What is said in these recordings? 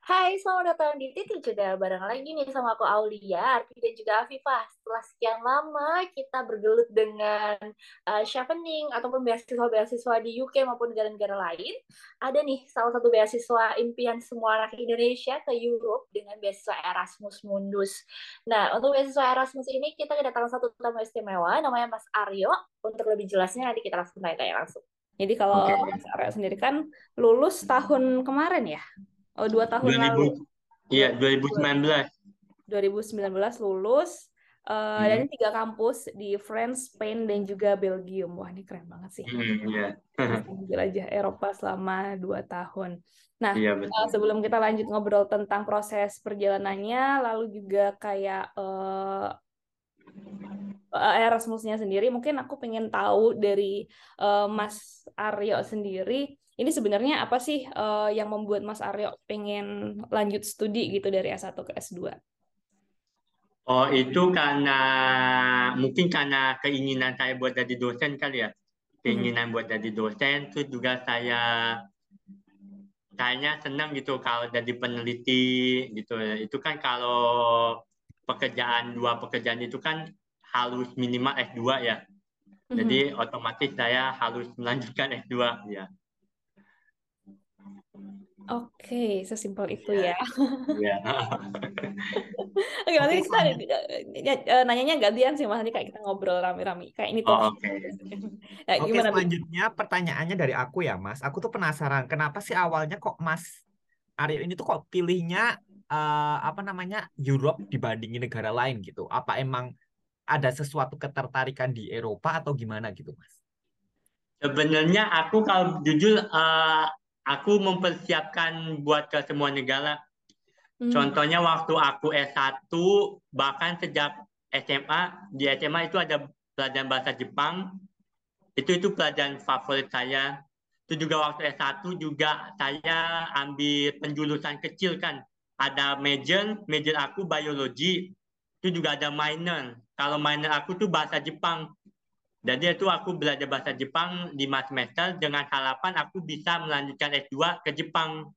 Hai, selamat datang di Titik Jeda bareng lagi nih sama aku Aulia, Arfi dan juga Afifah. Setelah sekian lama kita bergelut dengan uh, chevening ataupun beasiswa-beasiswa di UK maupun negara-negara lain, ada nih salah satu beasiswa impian semua anak Indonesia ke Europe dengan beasiswa Erasmus Mundus. Nah, untuk beasiswa Erasmus ini kita kedatangan satu tamu istimewa namanya Mas Aryo. Untuk lebih jelasnya nanti kita langsung tanya-tanya langsung. Jadi kalau okay. Mas Aryo sendiri kan lulus tahun kemarin ya? Oh, dua tahun 2000, lalu. Iya, 2019. 2019 lulus. Uh, hmm. Dan tiga kampus di France, Spain, dan juga Belgium. Wah, ini keren banget sih. Hmm, yeah. Jelajah Eropa selama dua tahun. Nah, iya, Uh, sebelum kita lanjut ngobrol tentang proses perjalanannya, lalu juga kayak uh, Erasmusnya sendiri, mungkin aku pengen tahu dari uh, Mas Aryo sendiri, ini sebenarnya apa sih uh, yang membuat Mas Aryo pengen lanjut studi gitu dari S1 ke S2? Oh, itu karena mungkin karena keinginan saya buat jadi dosen kali ya. Keinginan hmm. buat jadi dosen, terus juga saya kayaknya senang gitu kalau jadi peneliti gitu. Itu kan kalau pekerjaan dua pekerjaan itu kan harus minimal S2 ya. Jadi mm -hmm. otomatis saya harus melanjutkan S2 ya. Oke, sesimpel itu ya. Iya. Oke, nanti kita ya, uh, nanyanya gantian sih Mas, nanti kayak kita ngobrol rame-rame. Kayak ini tuh. Oh, Oke. ya, Oke, gimana, selanjutnya pertanyaannya dari aku ya, Mas. Aku tuh penasaran, kenapa sih awalnya kok Mas Aryo ini tuh kok pilihnya uh, apa namanya Europe dibandingin negara lain gitu? Apa emang ada sesuatu ketertarikan di Eropa atau gimana gitu, Mas? Sebenarnya aku kalau jujur uh, aku mempersiapkan buat ke semua negara. Hmm. Contohnya waktu aku S1, bahkan sejak SMA, di SMA itu ada pelajaran bahasa Jepang. Itu itu pelajaran favorit saya. Itu juga waktu S1 juga saya ambil penjulusan kecil kan. Ada major, major aku biologi. Itu juga ada minor. Kalau minor aku tuh bahasa Jepang. Jadi itu aku belajar bahasa Jepang lima semester dengan harapan aku bisa melanjutkan S2 ke Jepang.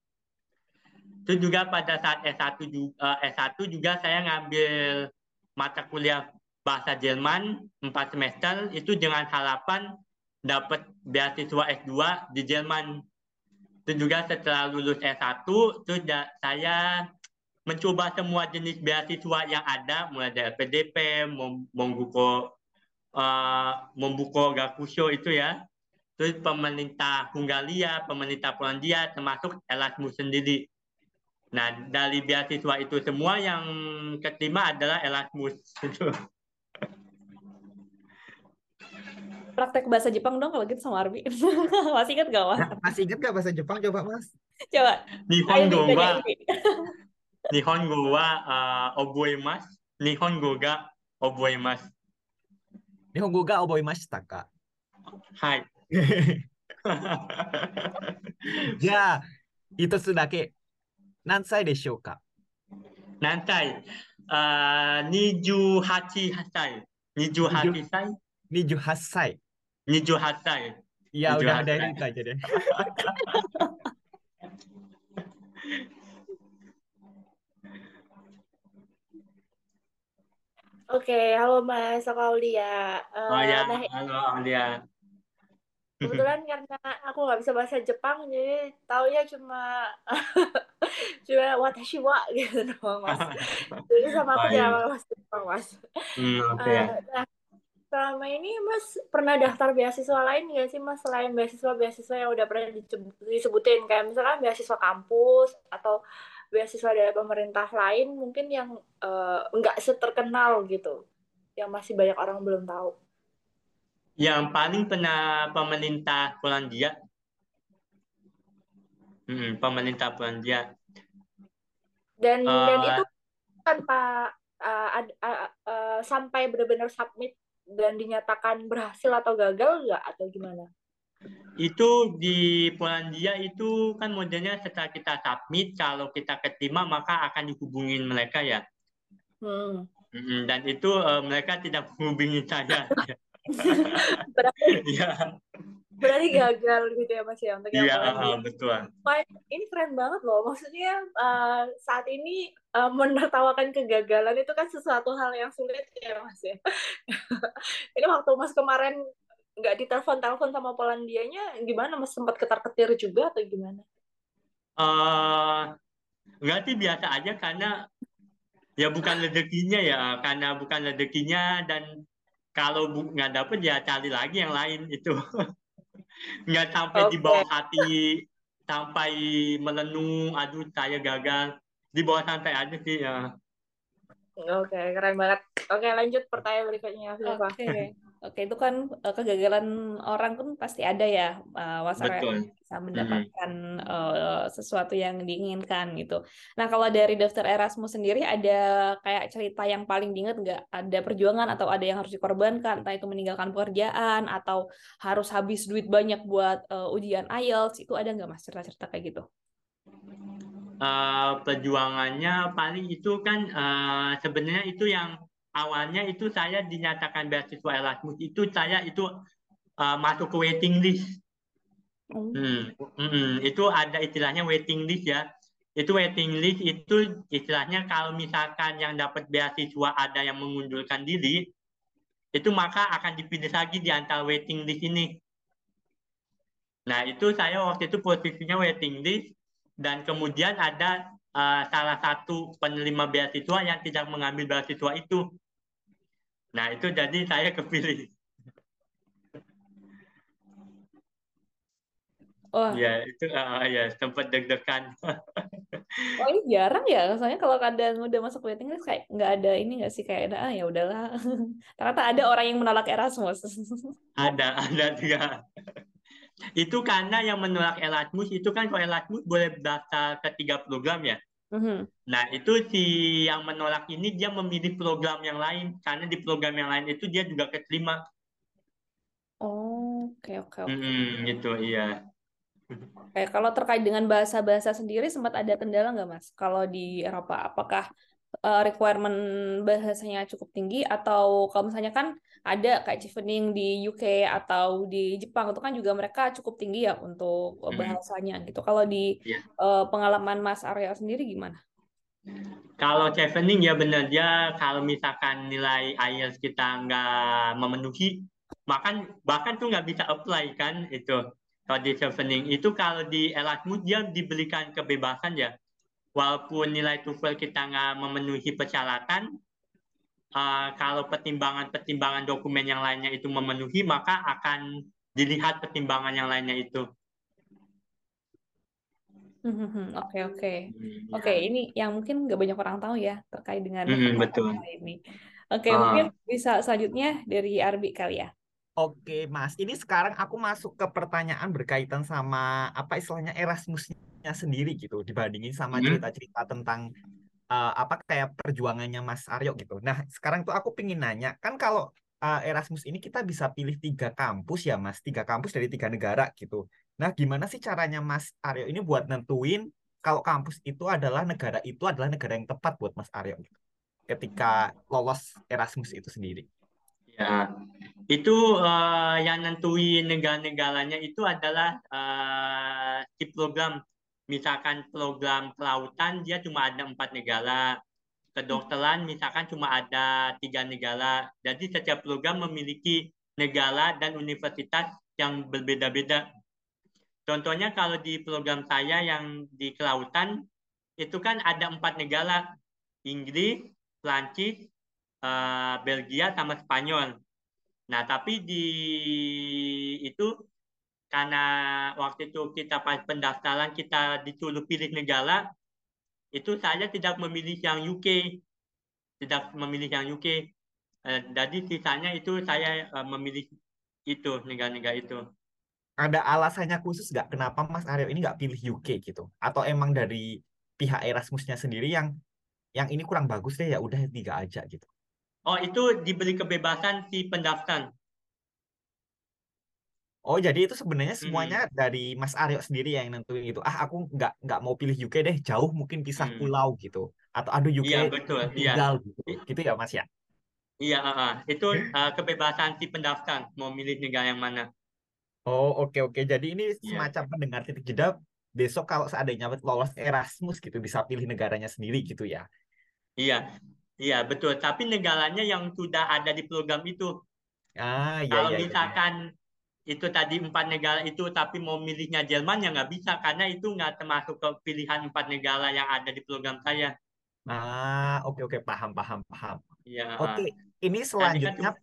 Itu juga pada saat S1 juga, S1 juga saya ngambil mata kuliah bahasa Jerman empat semester itu dengan harapan dapat beasiswa S2 di Jerman. Itu juga setelah lulus S1 itu saya mencoba semua jenis beasiswa yang ada mulai dari PDP, Monguko uh, membuka Gakusho itu ya. Terus pemerintah Hungaria, pemerintah Polandia, termasuk Erasmus sendiri. Nah, dari beasiswa itu semua yang keterima adalah Erasmus. Praktek bahasa Jepang dong kalau gitu sama Arbi. Masih ingat gak, Mas? Masih ingat gak bahasa Jepang? Coba, Mas. Coba. Nihongo wa Nihongo wa uh, oboemasu. Nihongo ga oboemasu. 日本語が覚えましたか？はい。じゃあ、一つだけ。何歳でしょうか？何歳？あ ?28 歳。28歳 ?28 歳。28歳。いや、udah ada yang aja deh. Oke, halo Mas, aku Aulia. Uh, oh ya, nah, halo Aulia. Kebetulan karena aku nggak bisa bahasa Jepang, jadi taunya cuma cuma watashi wa gitu doang Mas. Jadi sama aku jangan Mas Jepang Mas. Hmm, okay. uh, nah, selama ini Mas pernah daftar beasiswa lain nggak sih Mas selain beasiswa-beasiswa yang udah pernah disebutin kayak misalkan beasiswa kampus atau beasiswa dari pemerintah lain mungkin yang uh, nggak seterkenal gitu, yang masih banyak orang belum tahu. Yang paling pernah pemerintah Polandia, hmm, pemerintah Polandia. Dan uh, dan itu tanpa uh, ad, uh, uh, sampai benar-benar submit dan dinyatakan berhasil atau gagal nggak atau gimana? Itu di Polandia itu kan modelnya setelah kita submit, kalau kita keterima maka akan dihubungin mereka ya. Hmm. Dan itu uh, mereka tidak menghubungi saya. berarti, ya. berarti gagal gitu ya Mas ya untuk yang Iya, uh, betul. Ini keren banget loh. Maksudnya uh, saat ini uh, menertawakan kegagalan itu kan sesuatu hal yang sulit ya Mas ya. ini waktu Mas kemarin nggak ditelepon-telepon sama Polandianya, gimana Mas sempat ketar-ketir juga atau gimana? Uh, enggak sih biasa aja karena ya bukan rezekinya ya, karena bukan rezekinya dan kalau nggak dapet ya cari lagi yang lain itu. nggak sampai okay. di bawah hati sampai melenung aduh saya gagal di bawah santai aja sih ya oke okay, keren banget oke lanjut pertanyaan berikutnya oke okay. Oke, itu kan uh, kegagalan orang pun pasti ada ya, uh, bisa mendapatkan hmm. uh, sesuatu yang diinginkan gitu. Nah, kalau dari daftar Erasmus sendiri ada kayak cerita yang paling diingat nggak? Ada perjuangan atau ada yang harus dikorbankan, entah itu meninggalkan pekerjaan atau harus habis duit banyak buat uh, ujian IELTS, itu ada nggak mas cerita-cerita kayak gitu? Uh, perjuangannya paling itu kan uh, sebenarnya itu yang awalnya itu saya dinyatakan beasiswa Erasmus itu saya itu uh, masuk ke waiting list. Oh. Hmm, hmm, itu ada istilahnya waiting list ya. Itu waiting list itu istilahnya kalau misalkan yang dapat beasiswa ada yang mengundurkan diri, itu maka akan dipilih lagi di antara waiting list ini. Nah itu saya waktu itu posisinya waiting list dan kemudian ada uh, salah satu penerima beasiswa yang tidak mengambil beasiswa itu. Nah, itu jadi saya kepilih. Oh. Ya, itu uh, ya sempat deg-degan. oh, ini jarang ya. Soalnya kalau kadang udah masuk waiting list kayak nggak ada ini nggak sih kayak ada ah ya udahlah. Ternyata ada orang yang menolak Erasmus. ada, ada juga. itu karena yang menolak Erasmus itu kan kalau Erasmus boleh daftar ke tiga program ya. Mm-hmm. Nah, itu si yang menolak ini dia memilih program yang lain karena di program yang lain itu dia juga keterima. Oh, oke oke oke. Hmm, gitu, iya. Oke, kalau terkait dengan bahasa-bahasa sendiri sempat ada kendala nggak, Mas? Kalau di Eropa, apakah uh, requirement bahasanya cukup tinggi atau kalau misalnya kan ada kayak chevening di UK atau di Jepang itu kan juga mereka cukup tinggi ya untuk hmm. bahasanya gitu. Kalau di yeah. Iya. uh, pengalaman Mas Arya sendiri gimana? Kalau chevening ya benar dia kalau misalkan nilai IELTS kita nggak memenuhi bahkan bahkan tuh nggak bisa apply kan itu kalau di chevening itu kalau di Erasmus dia diberikan kebebasan ya walaupun nilai TOEFL kita nggak memenuhi persyaratan, uh, kalau pertimbangan-pertimbangan dokumen yang lainnya itu memenuhi, maka akan dilihat pertimbangan yang lainnya itu. Hmm, hmm, hmm. Oke oke ya. oke ini yang mungkin nggak banyak orang tahu ya terkait dengan hmm, betul ini. Oke uh. mungkin bisa selanjutnya dari Arbi kali ya. Oke Mas, ini sekarang aku masuk ke pertanyaan berkaitan sama apa istilahnya Erasmus sendiri gitu dibandingin sama cerita-cerita tentang uh, apa kayak perjuangannya Mas Aryo gitu. Nah sekarang tuh aku pingin nanya kan kalau uh, Erasmus ini kita bisa pilih tiga kampus ya Mas, tiga kampus dari tiga negara gitu. Nah gimana sih caranya Mas Aryo ini buat nentuin kalau kampus itu adalah negara itu adalah negara yang tepat buat Mas Aryo gitu, ketika lolos Erasmus itu sendiri? Ya, itu uh, yang nentuin negara-negaranya itu adalah uh, si program misalkan program kelautan dia cuma ada empat negara. Kedokteran misalkan cuma ada tiga negara. Jadi setiap program memiliki negara dan universitas yang berbeda-beda. Contohnya kalau di program saya yang di kelautan itu kan ada empat negara. Inggris Prancis uh, Belgia sama Spanyol. Nah tapi di itu karena waktu itu kita pas pendaftaran kita disuruh pilih negara, itu saya tidak memilih yang UK, tidak memilih yang UK. Eh, jadi sisanya itu saya eh, memilih itu negara-negara itu. Ada alasannya khusus nggak kenapa Mas Aryo ini nggak pilih UK gitu? Atau emang dari pihak Erasmusnya sendiri yang yang ini kurang bagus deh ya udah tiga aja gitu? Oh itu diberi kebebasan si pendaftar. Oh jadi itu sebenarnya semuanya hmm. dari Mas Aryo sendiri yang nentuin itu. Ah aku nggak nggak mau pilih UK deh, jauh mungkin pisah hmm. pulau gitu. Atau aduh UK iya, betul. Iya. tinggal iya. gitu. Gitu ya Mas ya? Iya, uh, itu uh, kebebasan si pendaftar mau milih negara yang mana. Oh oke oke. Jadi ini yeah. semacam pendengar titik jeda. Besok kalau seandainya lolos Erasmus gitu bisa pilih negaranya sendiri gitu ya. Iya, iya betul. Tapi negaranya yang sudah ada di program itu. Ah iya. Kalau iya, iya. misalkan iya. Itu tadi empat negara itu tapi mau milihnya Jerman ya nggak bisa karena itu nggak termasuk ke pilihan empat negara yang ada di program saya. Ah oke oke paham paham paham. Iya. Oke ini selanjutnya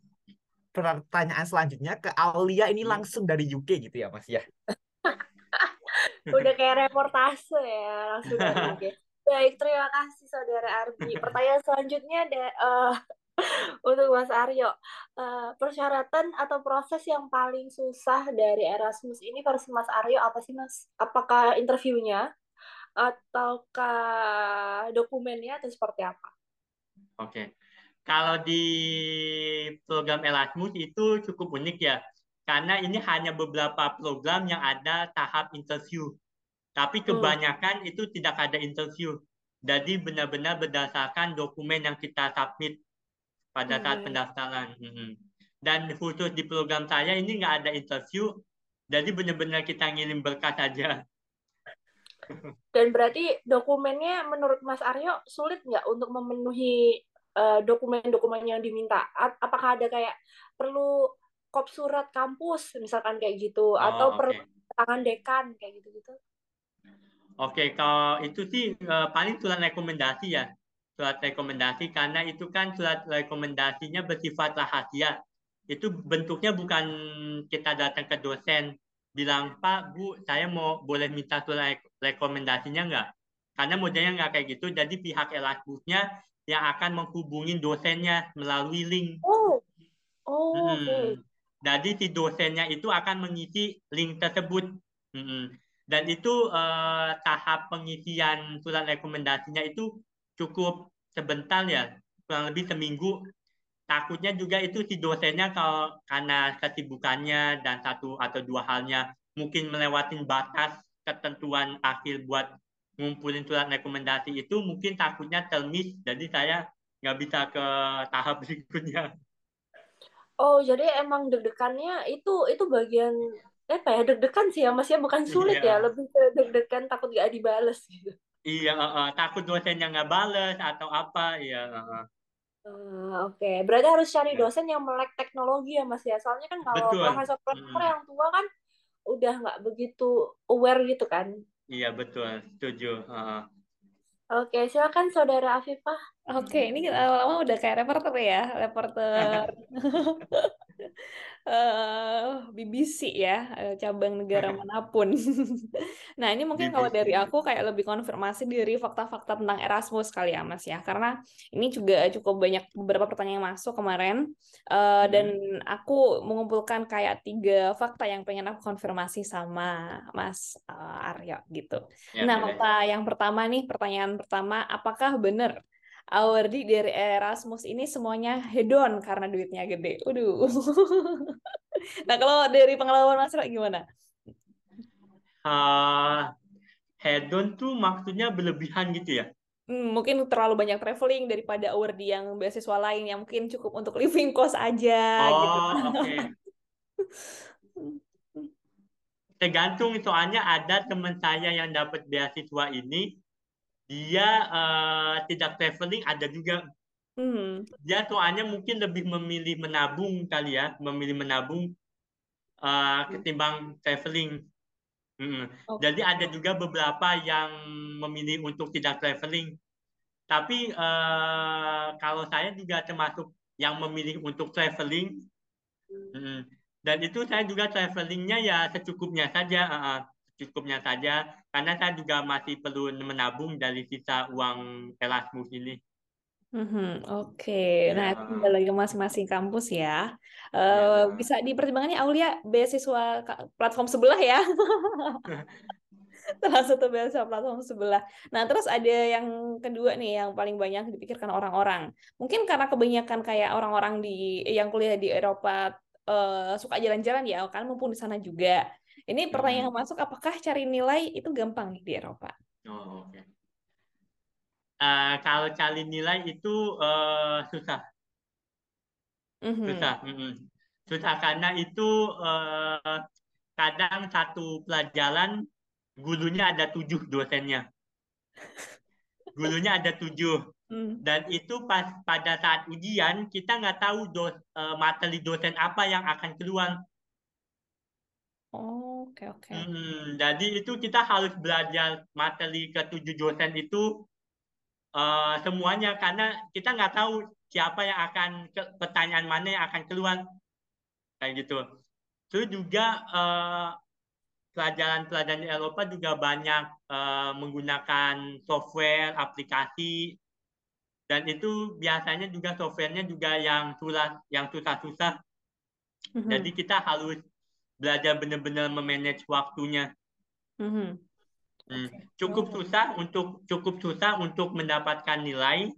pertanyaan selanjutnya ke Aulia ini hmm. langsung dari UK gitu ya Mas ya. Udah kayak reportase ya langsung dari UK. Baik, terima kasih Saudara Ardi. Pertanyaan selanjutnya ada uh, untuk Mas Aryo. Uh, persyaratan atau proses yang paling susah dari Erasmus ini versi Mas Aryo apa sih Mas? Apakah interviewnya ataukah dokumennya atau seperti apa? Oke. Okay. Kalau di program Erasmus itu cukup unik ya, karena ini hanya beberapa program yang ada tahap interview. Tapi hmm. kebanyakan hmm. itu tidak ada interview. Jadi benar-benar berdasarkan dokumen yang kita submit pada saat hmm. pendaftaran. Hmm. Dan khusus di program saya ini nggak ada interview, jadi benar-benar kita ngirim berkas saja. Dan berarti dokumennya menurut Mas Aryo sulit nggak untuk memenuhi Eh, dokumen-dokumen yang diminta? Apakah ada kayak perlu kop surat kampus misalkan kayak gitu oh, atau okay. perlu tangan dekan kayak gitu-gitu? Oke, okay, kalau itu sih uh, paling surat rekomendasi ya. Surat rekomendasi karena itu kan surat rekomendasinya bersifat rahasia. Itu bentuknya bukan kita datang ke dosen bilang, "Pak, Bu, saya mau boleh minta surat rekomendasinya enggak?" Karena modelnya nggak kayak gitu, jadi pihak Erasmusnya yang akan menghubungi dosennya melalui link. Oh, oh hmm. okay. Jadi si dosennya itu akan mengisi link tersebut. Hmm. Dan itu eh, tahap pengisian surat rekomendasinya itu cukup sebentar ya, kurang lebih seminggu. Takutnya juga itu si dosennya kalau karena kesibukannya dan satu atau dua halnya mungkin melewati batas ketentuan akhir buat ngumpulin surat rekomendasi itu mungkin takutnya termis jadi saya nggak bisa ke tahap berikutnya. Oh jadi emang deg-degannya itu itu bagian apa ya deg-degan sih ya mas ya bukan sulit iya. ya lebih ke deg-degan takut nggak dibales gitu. Iya uh, uh, takut dosennya nggak bales atau apa ya. Uh, Oke, okay. berarti harus cari iya. dosen yang melek teknologi ya mas ya. Soalnya kan kalau profesor-profesor hmm. yang tua kan udah nggak begitu aware gitu kan Iya betul, setuju. Uh. Oke, silakan Saudara Afifah. Oke, ini lama-lama udah kayak reporter ya, reporter uh, eh, BBC ya eh, cabang negara mana pun. nah ini mungkin BBC. kalau dari aku kayak lebih konfirmasi dari fakta-fakta tentang Erasmus kali ya Mas ya karena ini juga cukup banyak beberapa pertanyaan yang masuk kemarin uh, hmm. dan aku mengumpulkan kayak tiga fakta yang pengen aku konfirmasi sama Mas uh, Aryo gitu. Ya, nah fakta yang pertama nih pertanyaan pertama apakah benar Awardi dari Erasmus ini semuanya hedon karena duitnya gede. Waduh. nah kalau dari pengalaman Mas gimana? Uh, hedon tuh maksudnya berlebihan gitu ya? Hmm, mungkin terlalu banyak traveling daripada awardee yang beasiswa lain yang mungkin cukup untuk living cost aja. Oh, gitu. oke. Okay. Tergantung soalnya ada teman saya yang dapat beasiswa ini dia uh, tidak traveling ada juga hmm. dia soalnya mungkin lebih memilih menabung kali ya memilih menabung uh, ketimbang traveling hmm. okay. jadi ada juga beberapa yang memilih untuk tidak traveling tapi uh, kalau saya juga termasuk yang memilih untuk traveling hmm. dan itu saya juga travelingnya ya secukupnya saja uh, cukupnya saja karena saya juga masih perlu menabung dari sisa uang Erasmus ini. Hmm, Oke, okay. nah itu kembali lagi masing-masing kampus ya. Uh, ya. Bisa dipertimbangkan ya Aulia beasiswa platform sebelah ya. Salah satu beasiswa platform sebelah. Nah terus ada yang kedua nih yang paling banyak dipikirkan orang-orang. Mungkin karena kebanyakan kayak orang-orang di yang kuliah di Eropa uh, suka jalan-jalan ya, kan mumpung di sana juga. Ini pertanyaan yang masuk, apakah cari nilai itu gampang di Eropa? Oh, oke. Okay. Uh, eh, kalau cari nilai itu uh, susah. Mm -hmm. Susah. Mm -hmm. Susah karena itu uh, kadang satu pelajaran gurunya ada tujuh dosennya. Gurunya ada tujuh. Hmm. Dan itu pas pada saat ujian kita nggak tahu dos, uh, materi dosen apa yang akan keluar. Oh, oke okay, oke. Okay. Hmm, jadi itu kita harus belajar materi ketujuh dosen itu uh, semuanya karena kita nggak tahu siapa yang akan ke, pertanyaan mana yang akan keluar kayak gitu. Terus juga uh, pelajaran-pelajaran di Eropa juga banyak uh, menggunakan software, aplikasi, dan itu biasanya juga softwarenya juga yang susah, yang susah-susah. Mm-hmm. Jadi kita harus belajar benar-benar memanage waktunya. Mm-hmm. Hmm. Cukup susah untuk cukup susah untuk mendapatkan nilai,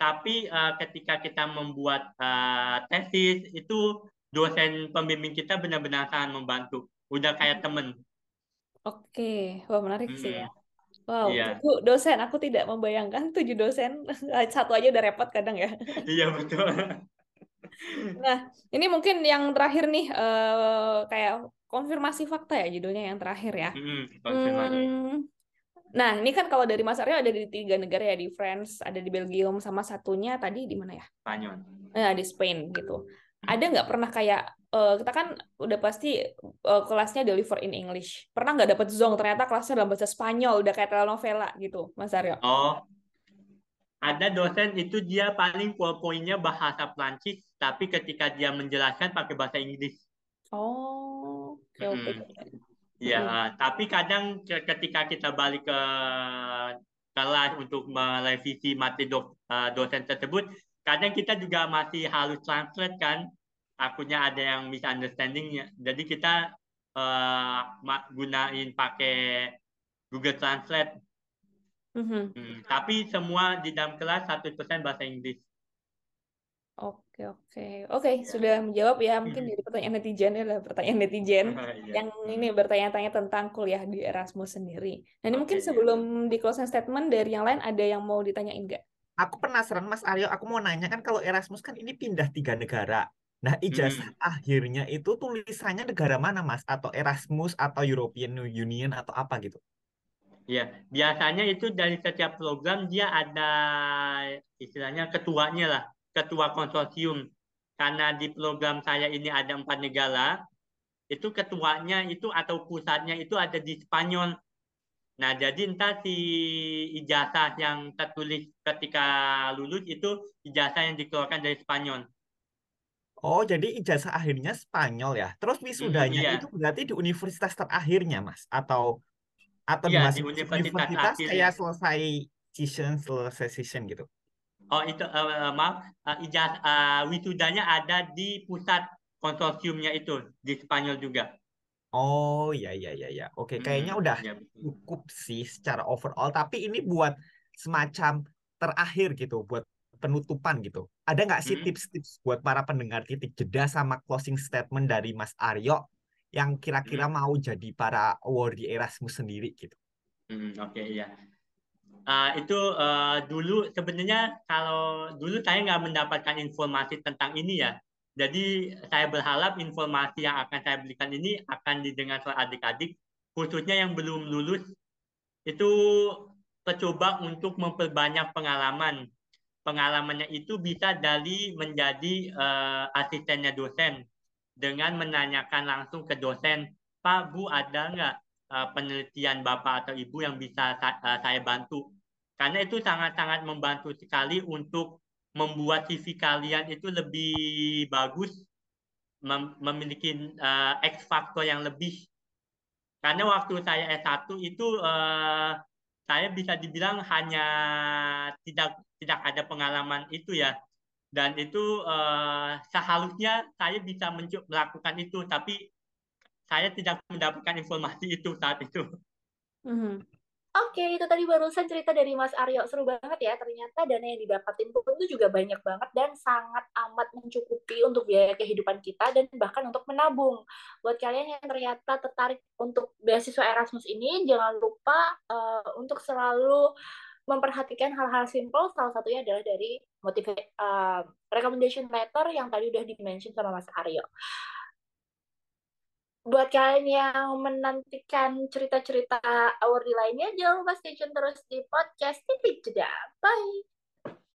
tapi uh, ketika kita membuat uh, tesis itu dosen pembimbing kita benar-benar sangat membantu. Udah kayak temen. Oke, wah menarik hmm. sih ya. Wow, iya. dosen. Aku tidak membayangkan tujuh dosen. Satu aja udah repot kadang ya. Iya, betul. Nah, ini mungkin yang terakhir nih, uh, kayak konfirmasi fakta ya judulnya yang terakhir ya. Hmm, Hmm, nah, ini kan kalau dari Mas Aryo ada di tiga negara ya, di France, ada di Belgium, sama satunya tadi di mana ya? Spanyol. Nah, di Spain gitu ada nggak pernah kayak uh, kita kan udah pasti uh, kelasnya deliver in English. Pernah nggak dapet zong ternyata kelasnya dalam bahasa Spanyol udah kayak telenovela gitu, Mas Aryo? Oh, ada dosen itu dia paling poin-poinnya bahasa Prancis, tapi ketika dia menjelaskan pakai bahasa Inggris. Oh, oke okay, oke. Okay. Hmm. Ya, hmm. tapi kadang ketika kita balik ke kelas untuk merevisi materi do, uh, dosen tersebut, kadang kita juga masih harus translate kan akunya ada yang misunderstandingnya jadi kita uh, gunain pakai Google Translate mm-hmm. hmm, tapi semua di dalam kelas 100% bahasa Inggris Oke oke oke ya. sudah menjawab ya mungkin dari pertanyaan netizen ya pertanyaan netizen yeah. yang ini bertanya-tanya tentang kuliah di Erasmus sendiri. Nah ini okay, mungkin sebelum yeah. di closing statement dari yang lain ada yang mau ditanyain nggak? aku penasaran Mas Aryo, aku mau nanya kan kalau Erasmus kan ini pindah tiga negara. Nah, ijazah hmm. akhirnya itu tulisannya negara mana, Mas? Atau Erasmus atau European Union atau apa gitu? Ya, biasanya itu dari setiap program dia ada istilahnya ketuanya lah, ketua konsorsium. Karena di program saya ini ada empat negara, itu ketuanya itu atau pusatnya itu ada di Spanyol. Nah, jadi entah si ijazah yang tertulis ketika lulus itu ijazah yang dikeluarkan dari Spanyol. Oh, jadi ijazah akhirnya Spanyol ya. Terus wisudanya hmm, iya. itu berarti di universitas terakhirnya, Mas? Atau atau iya, di, universitas, universitas kayak selesai season, selesai season gitu? Oh, itu uh, maaf, uh, ijazah uh, wisudanya ada di pusat konsorsiumnya itu di Spanyol juga. Oh iya iya iya ya. Oke, kayaknya hmm, udah ya, cukup sih secara overall. Tapi ini buat semacam terakhir gitu, buat penutupan gitu. Ada nggak sih tips-tips buat para pendengar titik jeda sama closing statement dari Mas Aryo yang kira-kira hmm. mau jadi para awardee Erasmus sendiri gitu? Hmm, Oke okay, ya. Uh, itu uh, dulu sebenarnya kalau dulu saya nggak mendapatkan informasi tentang ini ya jadi saya berharap informasi yang akan saya berikan ini akan didengar oleh adik-adik, khususnya yang belum lulus, itu percoba untuk memperbanyak pengalaman. Pengalamannya itu bisa dari menjadi uh, asistennya dosen, dengan menanyakan langsung ke dosen, Pak, Bu, ada nggak uh, penelitian Bapak atau Ibu yang bisa sa uh, saya bantu? Karena itu sangat-sangat membantu sekali untuk membuat CV kalian itu lebih bagus, mem memiliki uh, X faktor yang lebih. Karena waktu saya S1 itu uh, saya bisa dibilang hanya tidak tidak ada pengalaman itu ya. Dan itu uh, seharusnya saya bisa melakukan itu, tapi saya tidak mendapatkan informasi itu saat itu. Mm -hmm. Oke, itu tadi barusan cerita dari Mas Aryo. Seru banget ya, ternyata dana yang didapatin pun itu juga banyak banget dan sangat amat mencukupi untuk biaya kehidupan kita dan bahkan untuk menabung. Buat kalian yang ternyata tertarik untuk beasiswa Erasmus ini, jangan lupa uh, untuk selalu memperhatikan hal-hal simpel, salah satunya adalah dari motivate uh, recommendation letter yang tadi udah di-mention sama Mas Aryo. buat kalian yang menantikan cerita-cerita award lainnya, jangan lupa stay tune terus di podcast Titik Jeda.